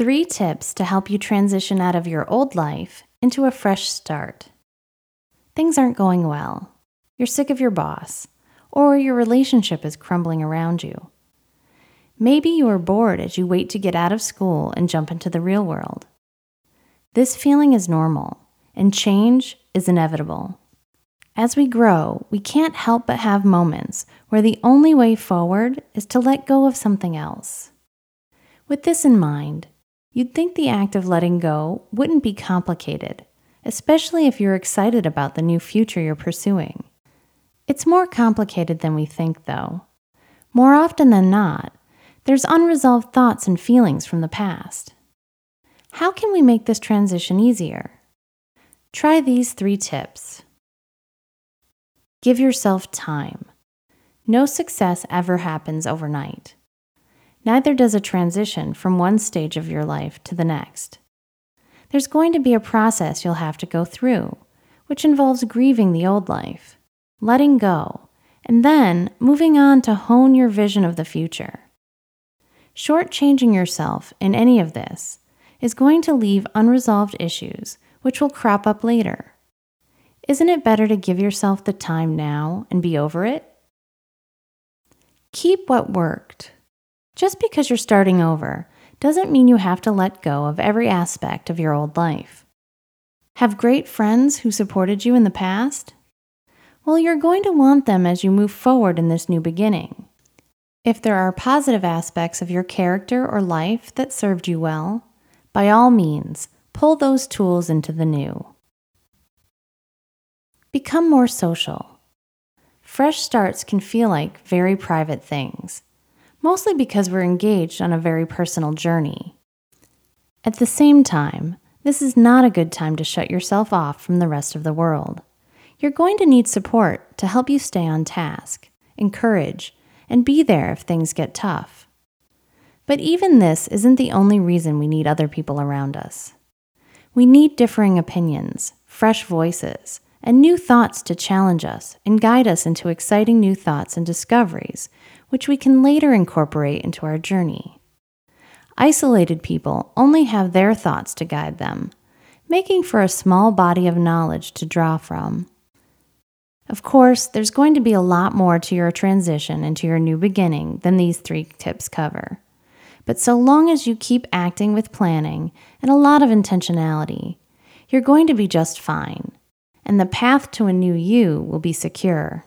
Three tips to help you transition out of your old life into a fresh start. Things aren't going well. You're sick of your boss, or your relationship is crumbling around you. Maybe you are bored as you wait to get out of school and jump into the real world. This feeling is normal, and change is inevitable. As we grow, we can't help but have moments where the only way forward is to let go of something else. With this in mind, you'd think the act of letting go wouldn't be complicated, especially if you're excited about the new future you're pursuing. It's more complicated than we think, though. More often than not, there's unresolved thoughts and feelings from the past. How can we make this transition easier? Try these three tips. Give yourself time. No success ever happens overnight. Neither does a transition from one stage of your life to the next. There's going to be a process you'll have to go through, which involves grieving the old life, letting go, and then moving on to hone your vision of the future. Shortchanging yourself in any of this is going to leave unresolved issues which will crop up later. Isn't it better to give yourself the time now and be over it? Keep what worked. Just because you're starting over doesn't mean you have to let go of every aspect of your old life. Have great friends who supported you in the past? Well, you're going to want them as you move forward in this new beginning. If there are positive aspects of your character or life that served you well, by all means, pull those tools into the new. Become more social. Fresh starts can feel like very private things, mostly because we're engaged on a very personal journey. At the same time, this is not a good time to shut yourself off from the rest of the world. You're going to need support to help you stay on task, encourage, and be there if things get tough. But even this isn't the only reason we need other people around us. We need differing opinions, fresh voices, and new thoughts to challenge us and guide us into exciting new thoughts and discoveries, which we can later incorporate into our journey. Isolated people only have their thoughts to guide them, making for a small body of knowledge to draw from. Of course, there's going to be a lot more to your transition into your new beginning than these three tips cover. But so long as you keep acting with planning and a lot of intentionality, you're going to be just fine and the path to a new you will be secure.